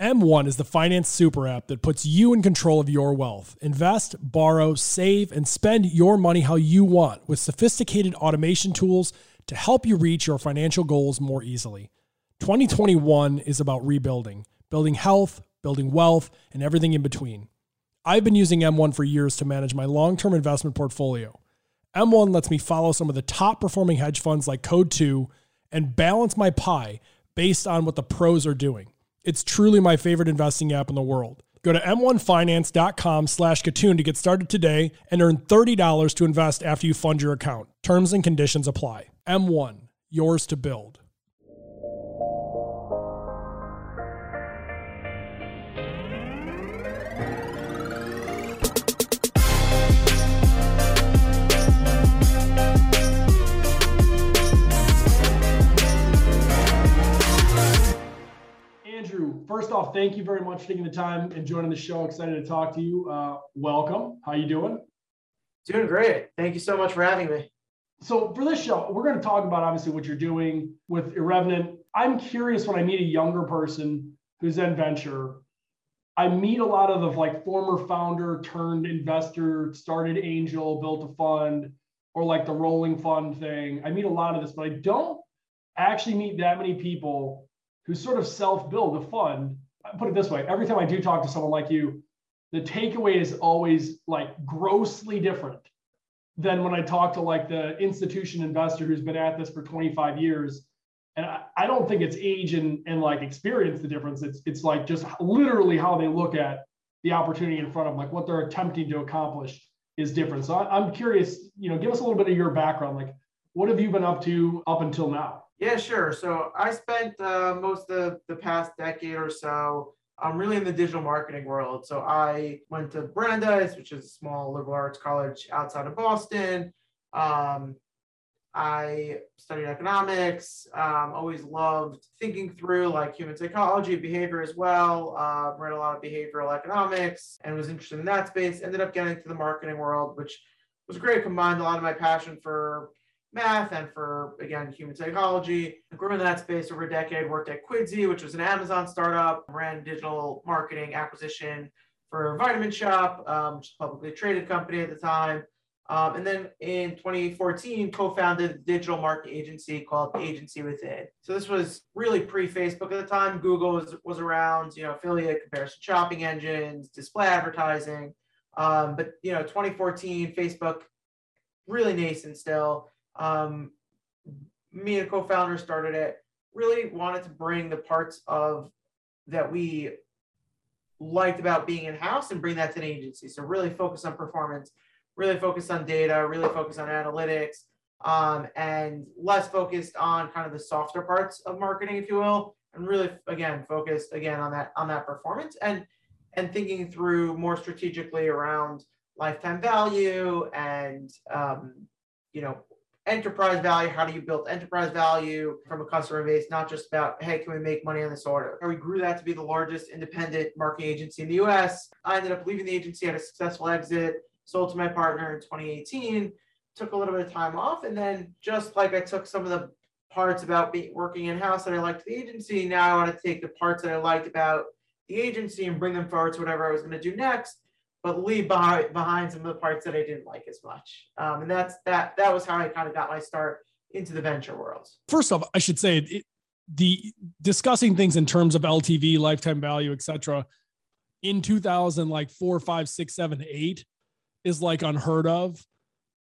M1 is the finance super app that puts you in control of your wealth. Invest, borrow, save, and spend your money how you want with sophisticated automation tools to help you reach your financial goals more easily. 2021 is about rebuilding, building health, building wealth, and everything in between. I've been using M1 for years to manage my long term investment portfolio. M1 lets me follow some of the top performing hedge funds like Coatue and balance my pie based on what the pros are doing. It's truly my favorite investing app in the world. Go to m1finance.com slash Katoon to get started today and earn $30 to invest after you fund your account. Terms and conditions apply. M1, yours to build. First off, thank you very much for taking the time and joining the show. Excited to talk to you. Uh, welcome. How you doing? Doing great. Thank you so much for having me. So for this show, we're going to talk about obviously what you're doing with Irrvrnt. I'm curious when I meet a younger person who's in venture, I meet a lot of the like former founder turned investor, started angel, built a fund, or like the rolling fund thing. I meet a lot of this, but I don't actually meet that many people who sort of self-build a fund. I put it this way: every time I do talk to someone like you, the takeaway is always like grossly different than when I talk to like the institution investor who's been at this for 25 years. And I, I don't think it's age and, and like experience the difference. It's it's like just literally how they look at the opportunity in front of them, like what they're attempting to accomplish is different. So I, I'm curious, you know, give us a little bit of your background. Like, what have you been up to up until now? Yeah, sure. So I spent uh, most of the past decade or so I'm really in the digital marketing world. So I went to Brandeis, which is a small liberal arts college outside of Boston. Um, I studied economics, um, always loved thinking through like human psychology, and behavior as well. Uh, read a lot of behavioral economics and was interested in that space. Ended up getting to the marketing world, which was great. Combined a lot of my passion for math and for again human psychology. I grew in that space over a decade. Worked at Quidsy, which was an Amazon startup. Ran digital marketing acquisition for Vitamin Shoppe, um, which is a publicly traded company at the time. Um, and then in 2014, co-founded a digital marketing agency called Agency Within. So this was really pre-Facebook at the time. Google was, was around, you know, affiliate comparison shopping engines, display advertising. Um, but you know, 2014, Facebook really nascent still um, me and co-founder started it really wanted to bring the parts of that we liked about being in house and bring that to an agency. So really focus on performance really focus on data really focus on analytics um, and less focused on kind of the softer parts of marketing if you will and really again focused again on that on that performance and and thinking through more strategically around lifetime value and um, you know enterprise value. How do you build enterprise value from a customer base? Not just about, hey, can we make money on this order? And we grew that to be the largest independent marketing agency in the US. I ended up leaving the agency, had a successful exit, sold to my partner in 2018, took a little bit of time off. And then just like I took some of the parts about being working in house that I liked the agency, now I want to take the parts that I liked about the agency and bring them forward to whatever I was going to do next but leave behind, behind some of the parts that I didn't like as much. Um, and that's that. That was how I kind of got my start into the venture world. First off, I should say it, the discussing things in terms of LTV, lifetime value, etc. In 2000, like four, five, six, seven, eight, is like unheard of.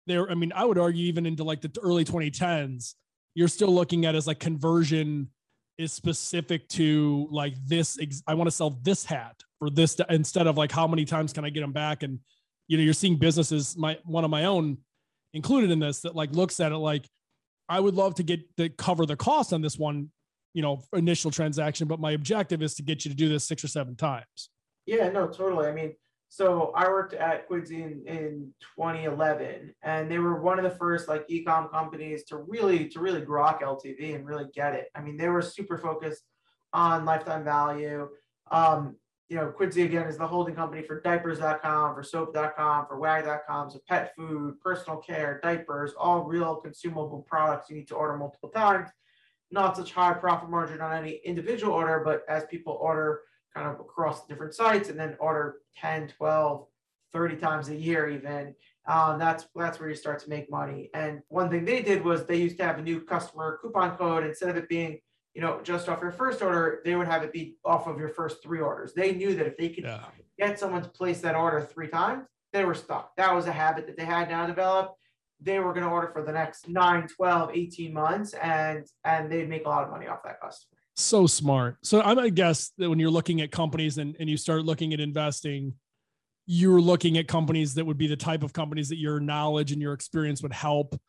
There, I mean, I would argue even into like the early 2010s, you're still looking at as like conversion is specific to like this. I want to sell this hat for this instead of like how many times can I get them back? And you know, you're seeing businesses, my one of my own included in this that like looks at it like I would love to get to cover the cost on this one, you know, initial transaction, but my objective is to get you to do this six or seven times. Yeah, no, totally. I mean, so I worked at Quidsy in, in 2011, and they were one of the first like ecom companies to really to really grok LTV and really get it. I mean, they were super focused on lifetime value. Um, you know, Quidsy again is the holding company for diapers.com, for soap.com, for wag.com, so pet food, personal care, diapers, all real consumable products you need to order multiple times. Not such high profit margin on any individual order, but as people order kind of across different sites and then order 10, 12, 30 times a year even. Um, that's that's where you start to make money. And one thing they did was they used to have a new customer coupon code instead of it being you know just off your first order, they would have it be off of your first three orders. They knew that if they could yeah. get someone to place that order three times, they were stuck. That was a habit that they had now developed. They were going to order for the next 9, 12, 18 months and and they'd make a lot of money off that customer. So smart. So I'm gonna guess that when you're looking at companies and, and you start looking at investing, you're looking at companies that would be the type of companies that your knowledge and your experience would help.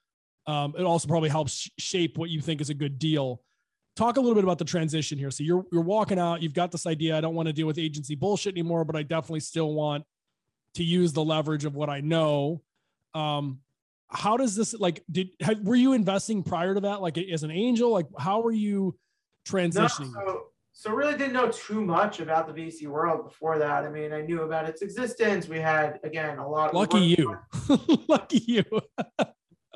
Um, it also probably helps shape what you think is a good deal. Talk a little bit about the transition here. So you're you're walking out. You've got this idea. I don't want to deal with agency bullshit anymore, but I definitely still want to use the leverage of what I know. Um, how does this like? Did have, were you investing prior to that, like as an angel? Like how were you transitioning? No, so, so really didn't know too much about the VC world before that. I mean, I knew about its existence. We had again a lot. Lucky you. Lucky you.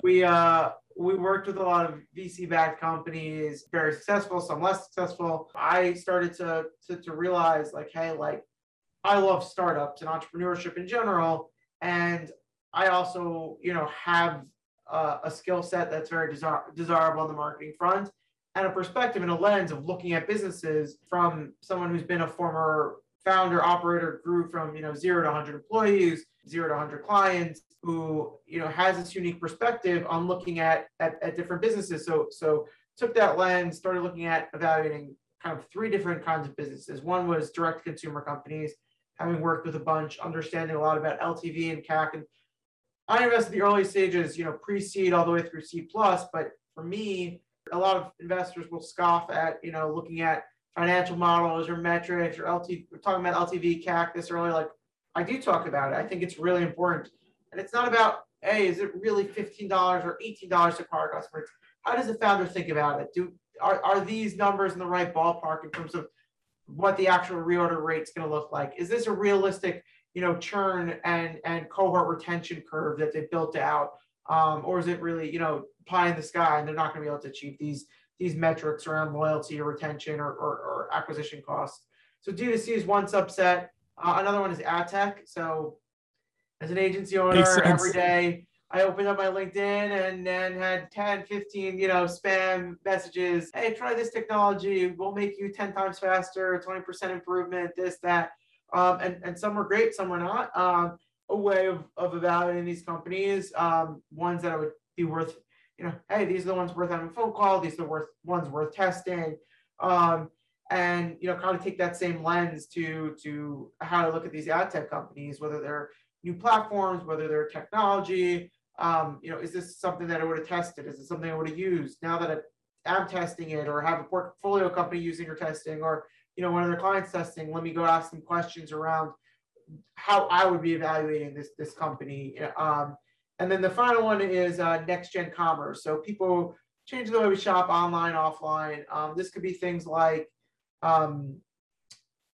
we uh we worked with a lot of VC backed companies, very successful, some less successful. I started to, to, to realize like, hey, like I love startups and entrepreneurship in general. And I also, you know, have uh, a skill set that's very desir- desirable on the marketing front and a perspective and a lens of looking at businesses from someone who's been a former founder operator grew from you know zero to 100 employees zero to 100 clients who you know has this unique perspective on looking at, at, at different businesses so so took that lens started looking at evaluating kind of three different kinds of businesses one was direct consumer companies having worked with a bunch understanding a lot about ltv and cac and i invested in the early stages you know pre-seed all the way through c plus but for me a lot of investors will scoff at you know looking at financial models or metrics or LT. We're talking about LTV, CAC this early. Like I do talk about it. I think it's really important, and it's not about hey, is it really fifteen dollars or eighteen dollars to acquire customers? How does the founder think about it? Do are, are these numbers in the right ballpark in terms of what the actual reorder rate is going to look like? Is this a realistic, you know, churn and and cohort retention curve that they built out, um, or is it really, you know, pie in the sky and they're not going to be able to achieve these these metrics around loyalty or retention or, or, or acquisition costs. So D2C is one subset. Uh, another one is ad tech. So as an agency owner, every day I opened up my LinkedIn and then had 10, 15, you know, spam messages. Hey, try this technology. We'll make you 10 times faster, 20% improvement, this, that. Um, and, and some were great, some were not. Um, a way of, of evaluating these companies, um, ones that would be worth you know, hey, these are the ones worth having a phone call. These are the worth ones worth testing. Um, and you know, kind of take that same lens to to how to look at these ad tech companies, whether they're new platforms, whether they're technology. Um, you know, is this something that I would have tested? Is it something I would have used? Now that I am testing it, or have a portfolio company using or testing, or you know, one of their clients testing, let me go ask them questions around how I would be evaluating this this company. Um, and then the final one is uh, next gen commerce. So people change the way we shop online, offline. Um, this could be things like um,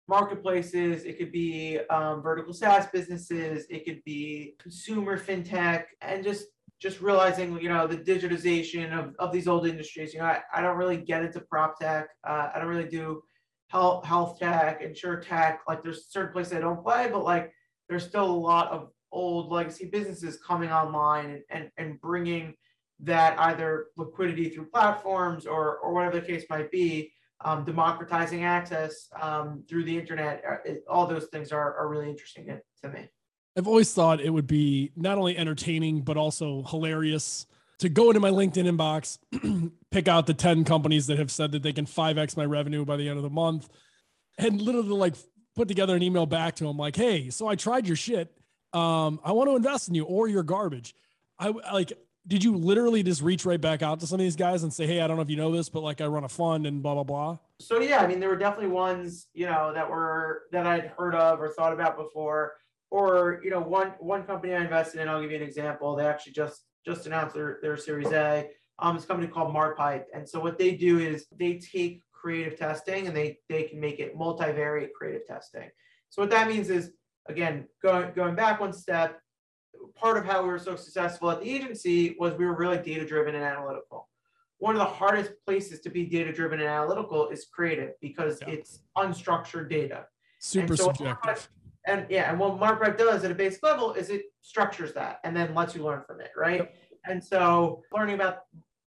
marketplaces. It could be um, vertical SaaS businesses. It could be consumer fintech, and just just realizing you know the digitization of, of these old industries. You know, I, I don't really get into prop tech. Uh, I don't really do health health tech, insure tech. Like there's certain places I don't play, but like there's still a lot of old legacy businesses coming online and, and, and bringing that either liquidity through platforms or, or whatever the case might be, um, democratizing access um, through the internet. Uh, it, all those things are, are really interesting to, me. I've always thought it would be not only entertaining, but also hilarious to go into my LinkedIn inbox, pick out the 10 companies that have said that they can 5X my revenue by the end of the month, and literally like put together an email back to them like, hey, so I tried your shit um, I want to invest in you or you're garbage. I like, did you literally just reach right back out to some of these guys and say, Hey, I don't know if you know this, but like I run a fund and blah, blah, blah. So yeah, I mean, there were definitely ones, you know, that were, that I'd heard of or thought about before, or, you know, one, one company I invested in, I'll give you an example. They actually just, just announced their, their series A. Um, it's a company called Marpipe. And so what they do is they take creative testing and they, they can make it multivariate creative testing. So what that means is again, going, going back one step, part of how we were so successful at the agency was we were really data driven and analytical. One of the hardest places to be data driven and analytical is creative because yeah. it's unstructured data. Super so subjective. And yeah, and what Marpipe does at a basic level is it structures that and then lets you learn from it, right? Yep. And so learning about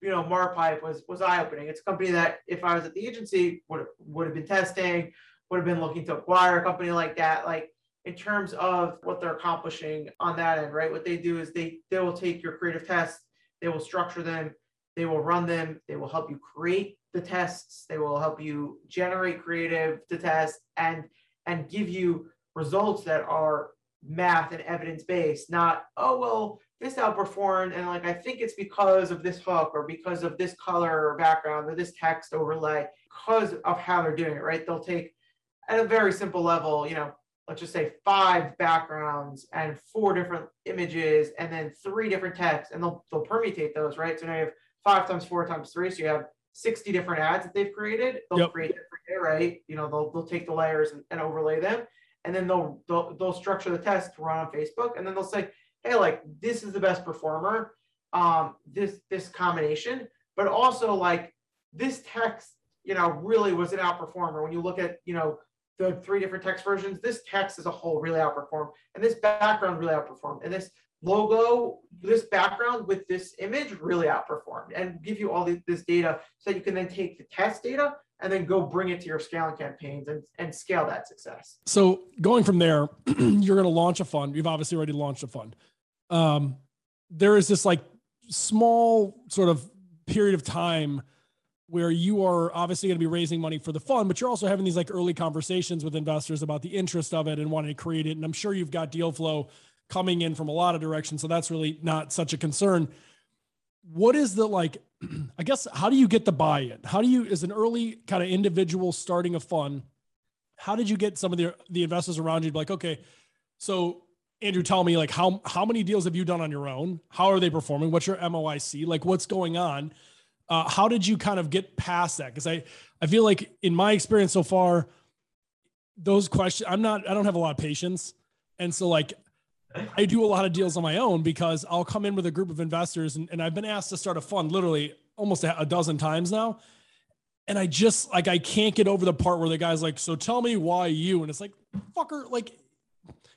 you know Marpipe was was eye opening. It's a company that if I was at the agency would would have been testing, would have been looking to acquire a company like that. Like in terms of what they're accomplishing on that end, right? What they do is they they will take your creative tests, they will structure them, they will run them, they will help you create the tests, they will help you generate creative to test and and give you results that are math and evidence based, not oh well this outperformed and like I think it's because of this hook or because of this color or background or this text overlay because of how they're doing it, right? They'll take at a very simple level, you know, let's just say five backgrounds and four different images and then three different texts and they'll, they'll permutate those, right? So now you have five times four times three. So you have 60 different ads that they've created. They'll yep. create different, right? You know, they'll, they'll take the layers and, and overlay them. And then they'll, they'll, they'll structure the test to run on Facebook. And then they'll say, hey, like this is the best performer, um, this, this combination, but also like this text, you know, really was an outperformer. When you look at, you know, the three different text versions, this text as a whole really outperformed, and this background really outperformed, and this logo, this background with this image really outperformed, and give you all this data so you can then take the test data and then go bring it to your scaling campaigns and, and scale that success. So going from there, you're going to launch a fund. You've obviously already launched a fund. Um, there is this like small sort of period of time where you are obviously going to be raising money for the fund, but you're also having these like early conversations with investors about the interest of it and wanting to create it. And I'm sure you've got deal flow coming in from a lot of directions. So that's really not such a concern. What is the like, I guess, how do you get the buy in? How do you, as an early kind of individual starting a fund, how did you get some of the, the investors around you to be like, okay, so Andrew, tell me like how, how many deals have you done on your own? How are they performing? What's your MOIC? Like what's going on? Uh, how did you kind of get past that? Because I, I feel like in my experience so far, those questions, I'm not, I don't have a lot of patience. And so like, I do a lot of deals on my own because I'll come in with a group of investors and, and I've been asked to start a fund literally almost a, a dozen times now. And I just like, I can't get over the part where the guy's like, so tell me why you, and it's like, fucker, like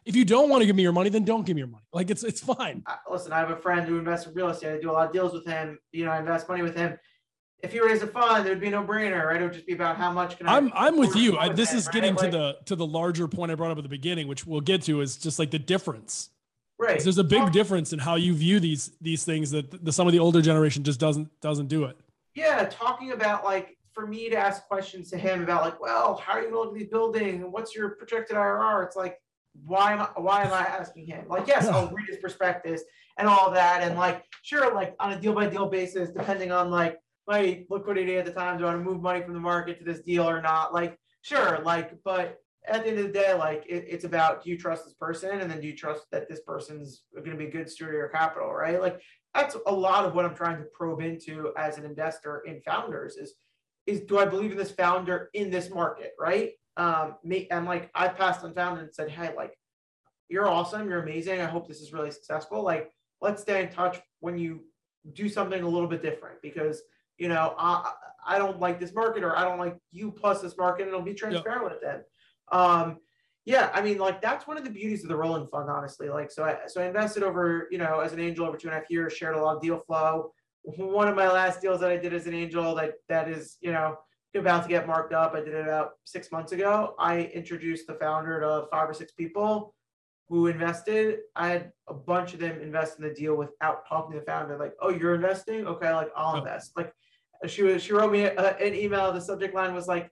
if you don't want to give me your money, then don't give me your money. Like it's it's fine. Listen, I have a friend who invests in real estate. I do a lot of deals with him. You know, I invest money with him. If you raise a fund, it would be no brainer, right? It would just be about how much can I. I'm I'm with you. I, this is getting right? to like, the to the larger point I brought up at the beginning, which we'll get to, is just like the difference. Right. There's a big difference in how you view these these things that the, some of the older generation just doesn't doesn't do it. Yeah, talking about like for me to ask questions to him about like, well, how are you going to look at these buildings and what's your projected IRR? It's like why am I why am I asking him? Like, yes, I'll read his prospectus and all that. And like, sure, like on a deal by deal basis, depending on like my liquidity at the time, do I want to move money from the market to this deal or not? Like, sure, like, but at the end of the day, like it, it's about do you trust this person and then do you trust that this person's going to be a good steward of your capital, right? Like that's a lot of what I'm trying to probe into as an investor in founders is is do I believe in this founder in this market, right? Um, me and like I passed on down and said, hey, like you're awesome, you're amazing. I hope this is really successful. Like let's stay in touch when you do something a little bit different because you know I I don't like this market or I don't like you plus this market, and it'll be transparent yep. with it then. Um, yeah, I mean, like that's one of the beauties of the rolling fund, honestly. Like, so I so I invested over, you know, as an angel over two and a half years, shared a lot of deal flow. One of my last deals that I did as an angel that that is, you know, about to get marked up. I did it about six months ago. I introduced the founder to five or six people who invested. I had a bunch of them invest in the deal without talking to the founder. Like, oh, you're investing? Okay, like I'll oh. invest. Like, she was she wrote me a, an email. The subject line was like,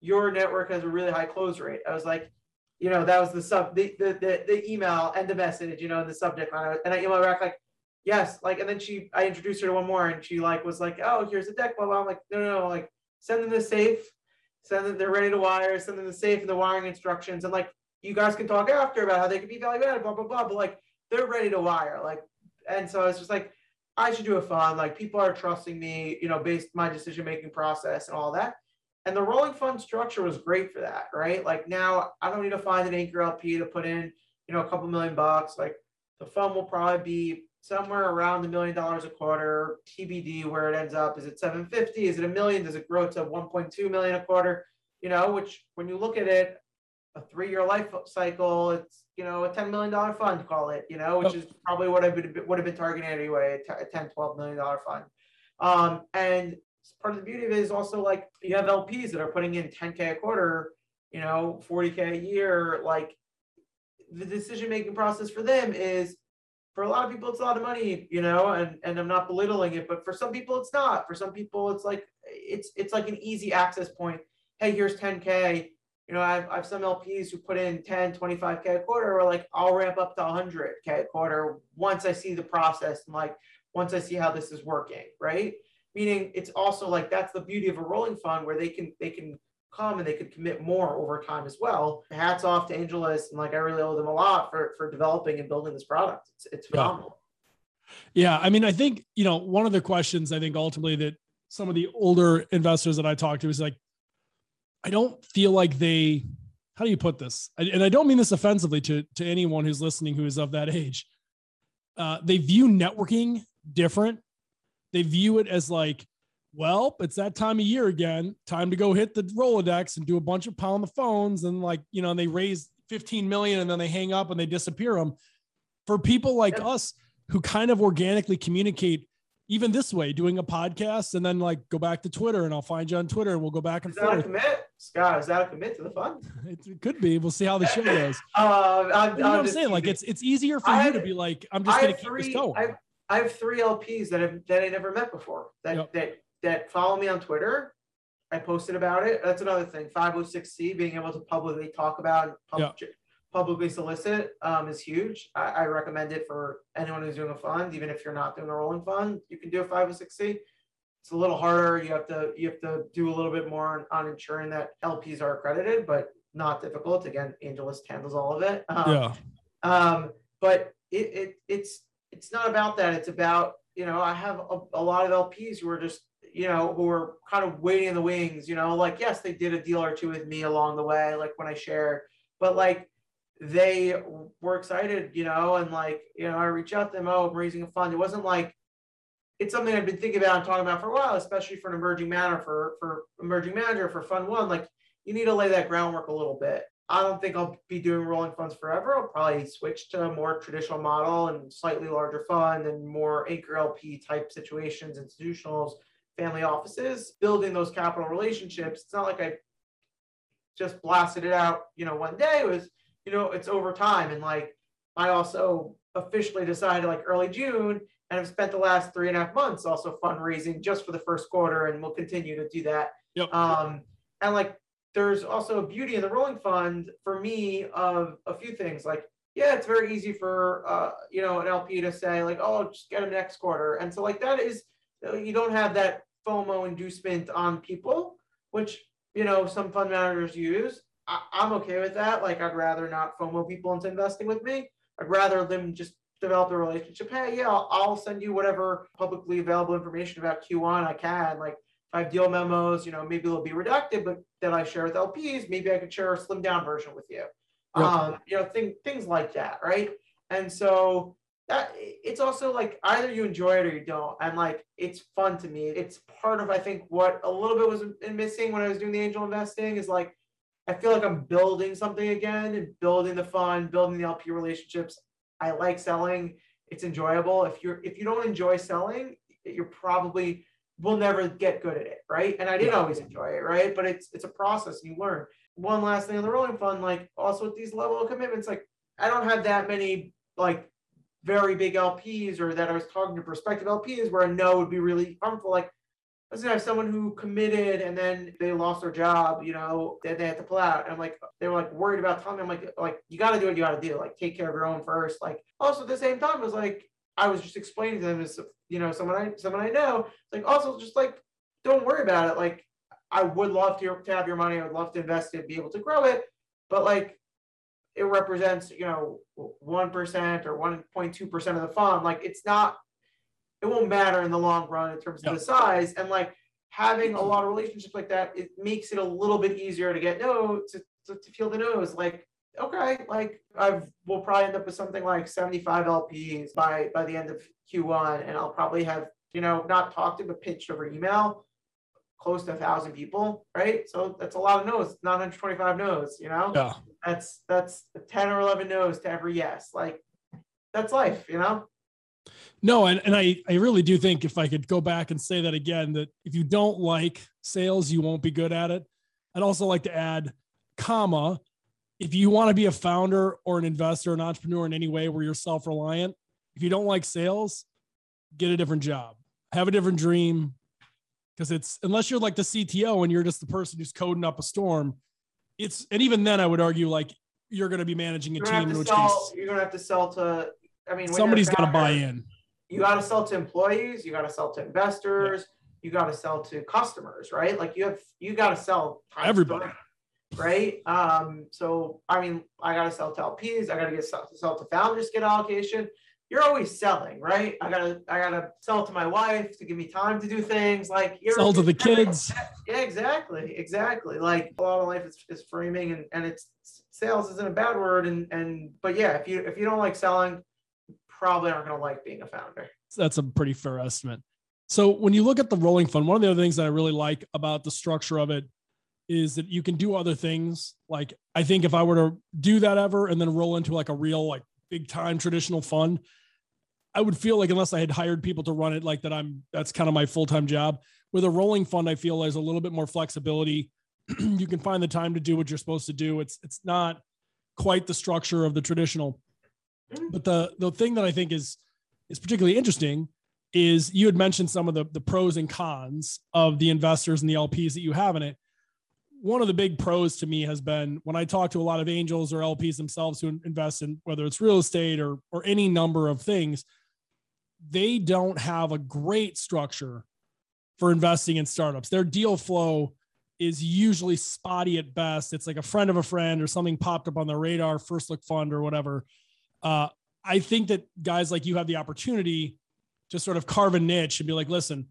your network has a really high close rate. I was like, you know, that was the sub the the the, the email and the message, you know, the subject line. And I emailed back like, yes, like, and then she I introduced her to one more, and she like was like, oh, here's the deck, blah blah. I'm like, no, no, no, like send them the safe, send them they're ready to wire, send them the safe and the wiring instructions, and like you guys can talk after about how they could be value added, blah blah blah. But like they're ready to wire, like, and so it's just like I should do a fund. Like people are trusting me, you know, based my decision making process and all that. And the rolling fund structure was great for that, right? Like now I don't need to find an anchor LP to put in, you know, a couple million bucks. Like the fund will probably be somewhere around the million dollars a quarter TBD where it ends up. Is it 750? Is it a million? Does it grow to 1.2 million a quarter? You know, which when you look at it, a three-year life cycle. It's you know a $10 million fund, call it, you know, which is probably what I would would have been targeting anyway, a 10, 12 million dollar fund. Um, and part of the beauty of it is also like you have LPs that are putting in 10k a quarter, you know, 40k a year. Like the decision making process for them is for a lot of people it's a lot of money you know and and i'm not belittling it but for some people it's not. For some people it's like it's it's like an easy access point. Hey here's 10k you know i've, I've some lps who put in 10 25k a quarter or like i'll ramp up to 100k a quarter once i see the process and like once i see how this is working right? Meaning it's also like that's the beauty of a rolling fund where they can they can come and they could commit more over time as well. Hats off to AngelList and like I really owe them a lot for for developing and building this product. It's it's phenomenal. Yeah. yeah, I mean, I think you know one of the questions I think ultimately that some of the older investors that I talked to is like, I don't feel like they. How do you put this? And I don't mean this offensively to to anyone who's listening who is of that age. Uh, they view networking different. They view it as like well, it's that time of year again. Time to go hit the Rolodex and do a bunch of pound the phones and like, you know, they raise 15 million and then they hang up and they disappear them. For people like yeah. us who kind of organically communicate even this way, doing a podcast and then like go back to Twitter and I'll find you on Twitter and we'll go back and is that forth. A commit? Scott, is that a commit to the fund? It, could be. We'll see how the show goes. uh, I'm, you know what I'm saying? Like it's it's easier for I you to be like, I'm just going to keep this going. I I have three LPs that have that I never met before that yep. that that follow me on Twitter. I posted about it. That's another thing. 506c being able to publicly talk about yeah. publicly solicit um, is huge. I, I, recommend it for anyone who's doing a fund, even if you're not doing a rolling fund. You can do a 506c. It's a little harder. You have to you have to do a little bit more on, on ensuring that LPs are accredited, but not difficult. Again, AngelList handles all of it. Um, yeah. Um, but it, it it's it's not about that. It's about you know I have a, a lot of LPs who are just you know, who were kind of waiting in the wings, you know, like, yes, they did a deal or two with me along the way, like when I shared, but like they were excited, you know, and like, you know, I reach out to them, oh, I'm raising a fund. It wasn't like, it's something I've been thinking about and talking about for a while, especially for an emerging manager, for, for emerging manager, for fund one, like you need to lay that groundwork a little bit. I don't think I'll be doing rolling funds forever. I'll probably switch to a more traditional model and slightly larger fund and more anchor LP type situations, institutionals, family offices, building those capital relationships. It's not like I just blasted it out, you know, one day. It was, you know, it's over time. And like I also officially decided like early June and I've spent the last three and a half months also fundraising just for the first quarter and we'll continue to do that. Yep. Um, and like there's also a beauty in the rolling fund for me of a few things like yeah, it's very easy for uh, you know an LP to say like, oh, just get them next quarter, and so like that is you don't have that FOMO inducement on people, which you know some fund managers use. I, am okay with that. Like I'd rather not FOMO people into investing with me. I'd rather them just develop a relationship. Hey, yeah, I'll, I'll send you whatever publicly available information about Q1 I can. Like if I have deal memos, you know, maybe they'll be redacted, but that I share with LPs, maybe I could share a slim down version with you. Yep. Um, you know, thing, things like that, right? And so that it's also like either you enjoy it or you don't. And like it's fun to me. It's part of i think what a little bit was missing when i was doing the angel investing is like i feel like i'm building something again and building the fun building the lp relationships. I like selling. It's enjoyable. If you're if you don't enjoy selling you're probably will never get good at it right? And i didn't always enjoy it right? But it's it's a process and you learn. One last thing on the rolling fund like also with these level of commitments like i don't have that many like very big LPs or that I was talking to prospective LPs where a no would be really harmful. Like, let's say I have someone who committed and then they lost their job, you know, then they had to pull out. And I'm like, they were like worried about telling me, I'm like, like, you got to do what you got to do. Like, take care of your own first. Like, also at the same time, it was like, I was just explaining to them as, you know, someone I, someone I know, like, also just like, don't worry about it. Like, I would love to, to have your money. I would love to invest it, be able to grow it. But like, it represents, you know, 1% or 1.2% of the fund. Like it's not, it won't matter in the long run in terms of the size. And like having a lot of relationships like that, it makes it a little bit easier to get no, to, to, to feel the nose. Like, okay, like I've, we'll probably end up with something like 75 LPs by, by the end of Q1. And I'll probably have, you know, not talked to, but pitched over email close to a thousand people, right? So that's a lot of no's, 925 no's, you know? Yeah. That's that's 10 or 11 no's to every yes. Like that's life, you know? No, and, and I, I really do think if I could go back and say that again, that if you don't like sales, you won't be good at it. I'd also like to add, comma, if you want to be a founder or an investor, an entrepreneur in any way where you're self-reliant, if you don't like sales, get a different job, have a different dream. Because it's unless you're like the CTO and you're just the person who's coding up a storm, it's and even then I would argue like you're going to be managing a You're team in which sell, case you're gonna have to sell to I mean when you're a somebody's got to buy in. you got to sell to employees you got to sell to investors you got to sell to customers right like you have you got to sell Everybody. right um so i mean i got to sell to lps i got to get sell, sell to founders get allocation you're always selling right i gotta i gotta sell to my wife to give me time to do things like you're Sell to the kids. yeah exactly exactly like a lot of life is, is framing and, and it's sales isn't a bad word and and but yeah if you if you don't like selling you probably aren't going to like being a founder that's a pretty fair estimate. So when you look at the rolling fund, one of the other things that I really like about the structure of it is that you can do other things. Like I think if I were to do that ever and then roll into like a real like big time traditional fund, I would feel like unless I had hired people to run it like that, I'm that's kind of my full time job. With a rolling fund, I feel there's a little bit more flexibility. you can find the time to do what you're supposed to do. It's it's not quite the structure of the traditional. But the the thing that I think is is particularly interesting is you had mentioned some of the, the pros and cons of the investors and the LPs that you have in it. One of the big pros to me has been when I talk to a lot of angels or LPs themselves who invest in whether it's real estate or or any number of things, they don't have a great structure for investing in startups. Their deal flow is usually spotty at best. It's like a friend of a friend or something popped up on the radar, first look fund or whatever. Uh, I think that guys like you have the opportunity to sort of carve a niche and be like, listen,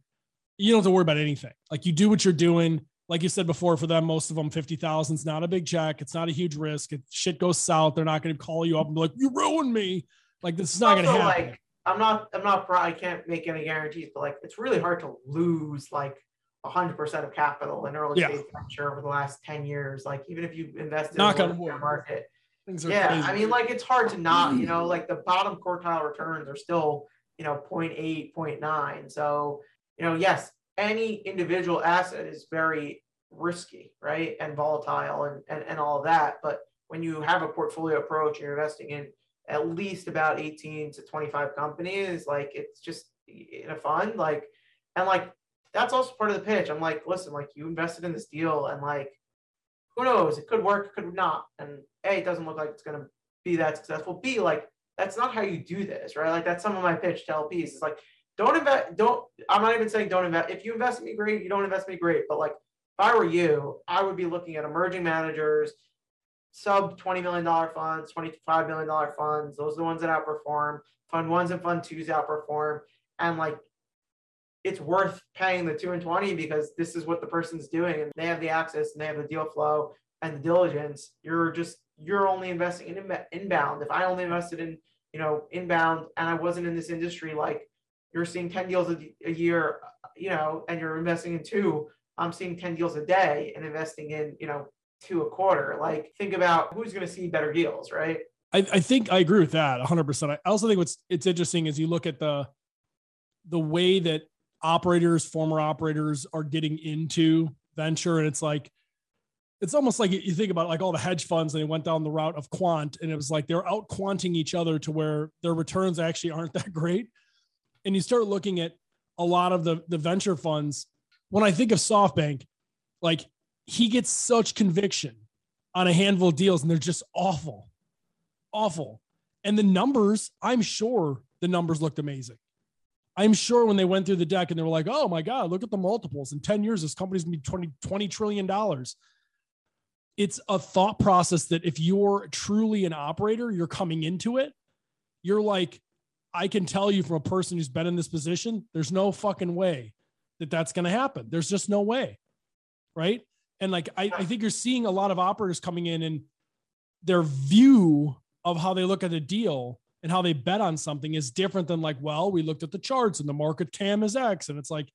you don't have to worry about anything. Like you do what you're doing. Like you said before, for them, most of them, 50,000 is not a big check. It's not a huge risk. If shit goes south, they're not going to call you up and be like, you ruined me. Like this is not going to happen. like i'm not i'm not pro- i can't make any guarantees but like it's really hard to lose like 100% of capital in early Yeah. stage venture over the last 10 years like even if you invested Knock in on the wood. market Things are yeah crazy. i mean like it's hard to not you know like the bottom quartile returns are still you know 0.8 0.9 so you know yes any individual asset is very risky right and volatile and and, and all of that but when you have a portfolio approach and you're investing in at least about 18 to 25 companies like it's just in a fund like and like that's also part of the pitch. I'm like listen like you invested in this deal and like who knows? It could work could not. And a it doesn't look like it's going to be that successful. B like that's not how you do this right? Like that's some of my pitch to lps it's like don't invest don't i'm not even saying don't invest if you invest in me great. You don't invest in me great. But like if i were you i would be looking at emerging managers sub $20 million funds, $25 million funds. Those are the ones that outperform. Fund ones and fund twos outperform. And like it's worth paying the two and 20 because this is what the person's doing and they have the access and they have the deal flow and the diligence. You're just, you're only investing in inbound. If I only invested in, you know, inbound and I wasn't in this industry, like you're seeing 10 deals a, a year, you know, and you're investing in two, I'm seeing 10 deals a day and investing in, you know, two a quarter. Like think about who's going to see better deals, right? I, I think I agree with that 100%. I also think what's it's interesting is you look at the the way that operators, former operators are getting into venture and it's like it's almost like you think about like all the hedge funds and they went down the route of quant and it was like they're out quanting each other to where their returns actually aren't that great. And you start looking at a lot of the the venture funds. When I think of SoftBank, like he gets such conviction on a handful of deals and they're just awful awful. And the numbers, I'm sure the numbers looked amazing. I'm sure when they went through the deck and they were like, oh my God, look at the multiples. In 10 years, this company's gonna be 20, 20 trillion dollars. It's a thought process that if you're truly an operator, you're coming into it, you're like, I can tell you from a person who's been in this position, there's no fucking way that that's going to happen. There's just no way. Right. And like, I, I think you're seeing a lot of operators coming in and their view of how they look at a deal and how they bet on something is different than like, well, we looked at the charts and the market TAM is X. And it's like,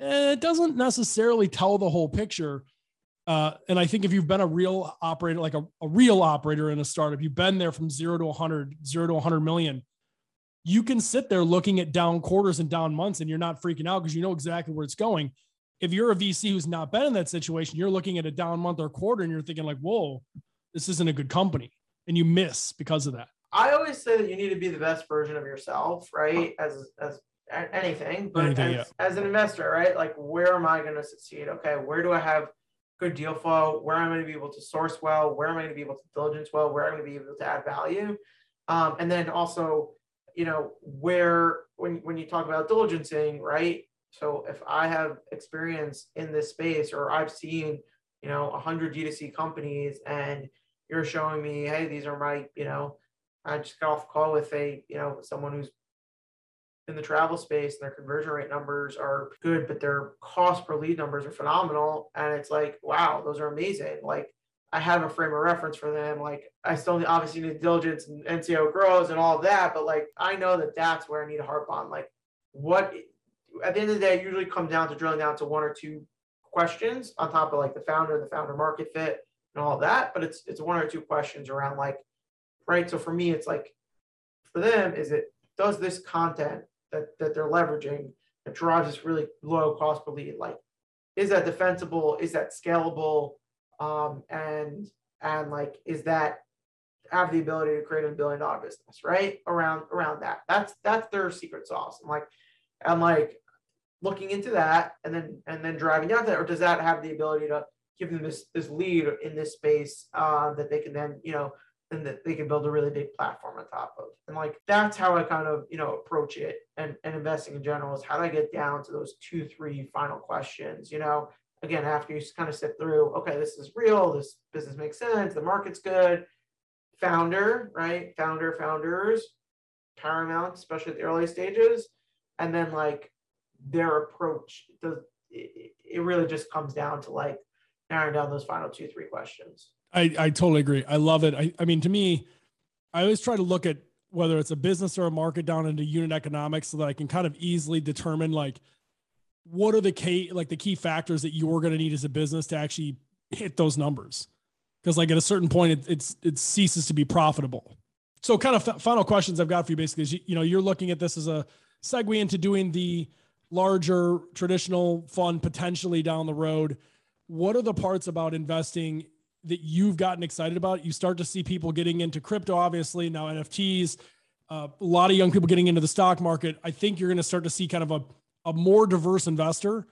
eh, it doesn't necessarily tell the whole picture. Uh, and I think if you've been a real operator, like a, a real operator in a startup, you've been there from zero to 100, zero to 100 million, you can sit there looking at down quarters and down months and you're not freaking out because you know exactly where it's going. If you're a VC who's not been in that situation, you're looking at a down month or quarter and you're thinking, like, whoa, this isn't a good company. And you miss because of that. I always say that you need to be the best version of yourself, right? As as anything, but anything, as, yeah. as an investor, right? Like, where am I going to succeed? Okay, where do I have good deal flow? Where am I going to be able to source well? Where am I going to be able to diligence well? Where am I going to be able to add value? Um, and then also, you know, where when when you talk about diligencing, right? So if I have experience in this space, or I've seen, you know, a hundred D2C companies, and you're showing me, hey, these are my, you know, I just got off call with a, you know, someone who's in the travel space and their conversion rate numbers are good, but their cost per lead numbers are phenomenal. And it's like, wow, those are amazing. Like I have a frame of reference for them. Like I still obviously need diligence and NCO grows and all of that, but like I know that that's where I need a harp on. Like what at the end of the day, usually comes down to drilling down to one or two questions on top of like the founder, the founder market fit, and all of that. But it's it's one or two questions around like, right. So for me, it's like for them, is it does this content that, that they're leveraging that drives this really low cost per lead. Like, is that defensible? Is that scalable? Um, and and like, is that have the ability to create a billion dollar business, right? Around around that. That's that's their secret sauce. And like, and like looking into that and then and then driving down to that, or does that have the ability to give them this this lead in this space uh, that they can then, you know, and that they can build a really big platform on top of. And like that's how I kind of, you know, approach it and, and investing in general is how do I get down to those two, three final questions, you know, again, after you kind of sit through, okay, this is real, this business makes sense, the market's good, founder, right? Founder, founders, paramount, especially at the early stages. And then like their approach does it, really just comes down to like narrowing down those final two, three questions. I, I totally agree. I love it. I, I mean, to me, I always try to look at whether it's a business or a market down into unit economics so that I can kind of easily determine like what are the key like the key factors that you're going to need as a business to actually hit those numbers. Because like at a certain point, it, it's it ceases to be profitable. So kind of f- final questions I've got for you basically is you, you know you're looking at this as a segue into doing the larger traditional fund potentially down the road. What are the parts about investing that you've gotten excited about? You start to see people getting into crypto, obviously, now NFTs, uh, a lot of young people getting into the stock market. I think you're going to start to see kind of a, a more diverse investor.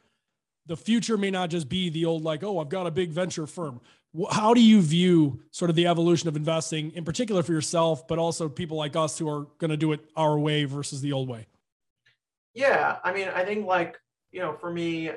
The future may not just be the old, like, oh, I've got a big venture firm. How do you view sort of the evolution of investing, in particular for yourself, but also people like us who are going to do it our way versus the old way? Yeah, I mean, I think like you know, for me,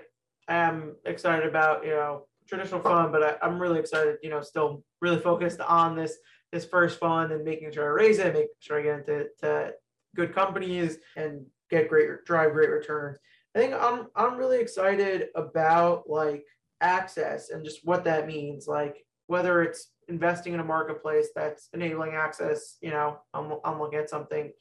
I'm excited about you know traditional fund, but I, am really excited, you know, still really focused on this this first fund and making sure I raise it, making sure I get into to good companies and get great drive great returns. I think I'm I'm really excited about like access and just what that means. Like whether it's investing in a marketplace that's enabling access, you know, I'm I'm looking at something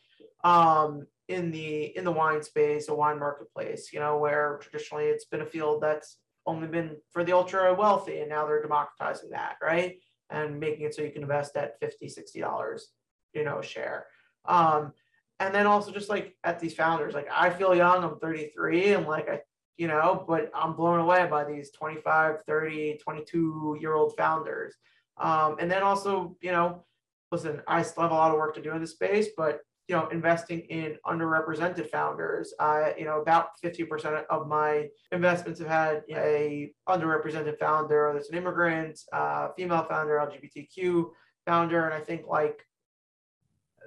um in the in the wine space, a wine marketplace, you know, where traditionally it's been a field that's only been for the ultra wealthy and now they're democratizing that right? And making it so you can invest at 50 60 dollars you know share. Um and then also just like at these founders like i feel young i'm 33 and like i you know but i'm blown away by these 25 30 22 year old founders. Um and then also you know listen i still have a lot of work to do in this space but you know, investing in underrepresented founders. Uh, you know, about 50% of my investments have had a underrepresented founder that's an immigrant, uh, female founder, LGBTQ founder. And I think like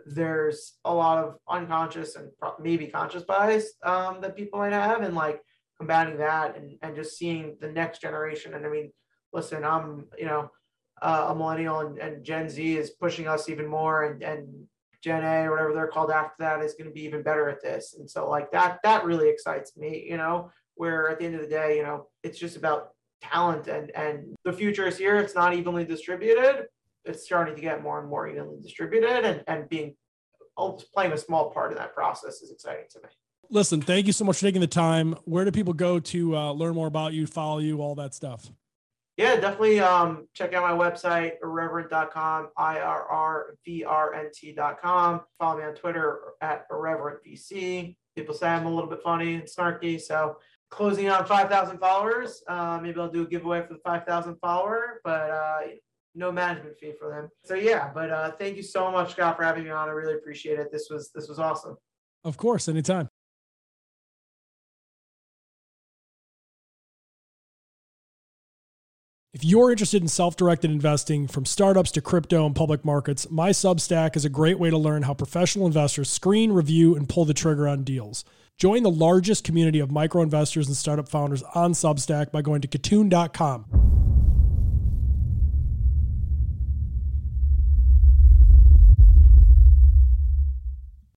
there's a lot of unconscious and maybe conscious bias um, that people might have and like combating that and, and just seeing the next generation. And I mean, listen, I'm, you know, uh, a millennial and, and Gen Z is pushing us even more and, and Gen A or whatever they're called after that is going to be even better at this. And so like that, that really excites me, you know, where at the end of the day, you know, it's just about talent and, and the future is here. It's not evenly distributed. It's starting to get more and more evenly distributed and, and being playing a small part in that process is exciting to me. Listen, thank you so much for taking the time. Where do people go to uh, learn more about you, follow you, all that stuff? Yeah, definitely um, check out my website, irrvrnt.com, I R R V R N T.com. Follow me on Twitter at irrvrntvc. People say I'm a little bit funny and snarky. So closing on 5,000 followers. Uh, maybe I'll do a giveaway for the 5,000 follower, but uh, no management fee for them. So yeah, but uh, thank you so much, Scott, for having me on. I really appreciate it. This was this was awesome. Of course, anytime. If you're interested in self directed investing from startups to crypto and public markets, my Substack is a great way to learn how professional investors screen, review, and pull the trigger on deals. Join the largest community of micro investors and startup founders on Substack by going to katoon.com.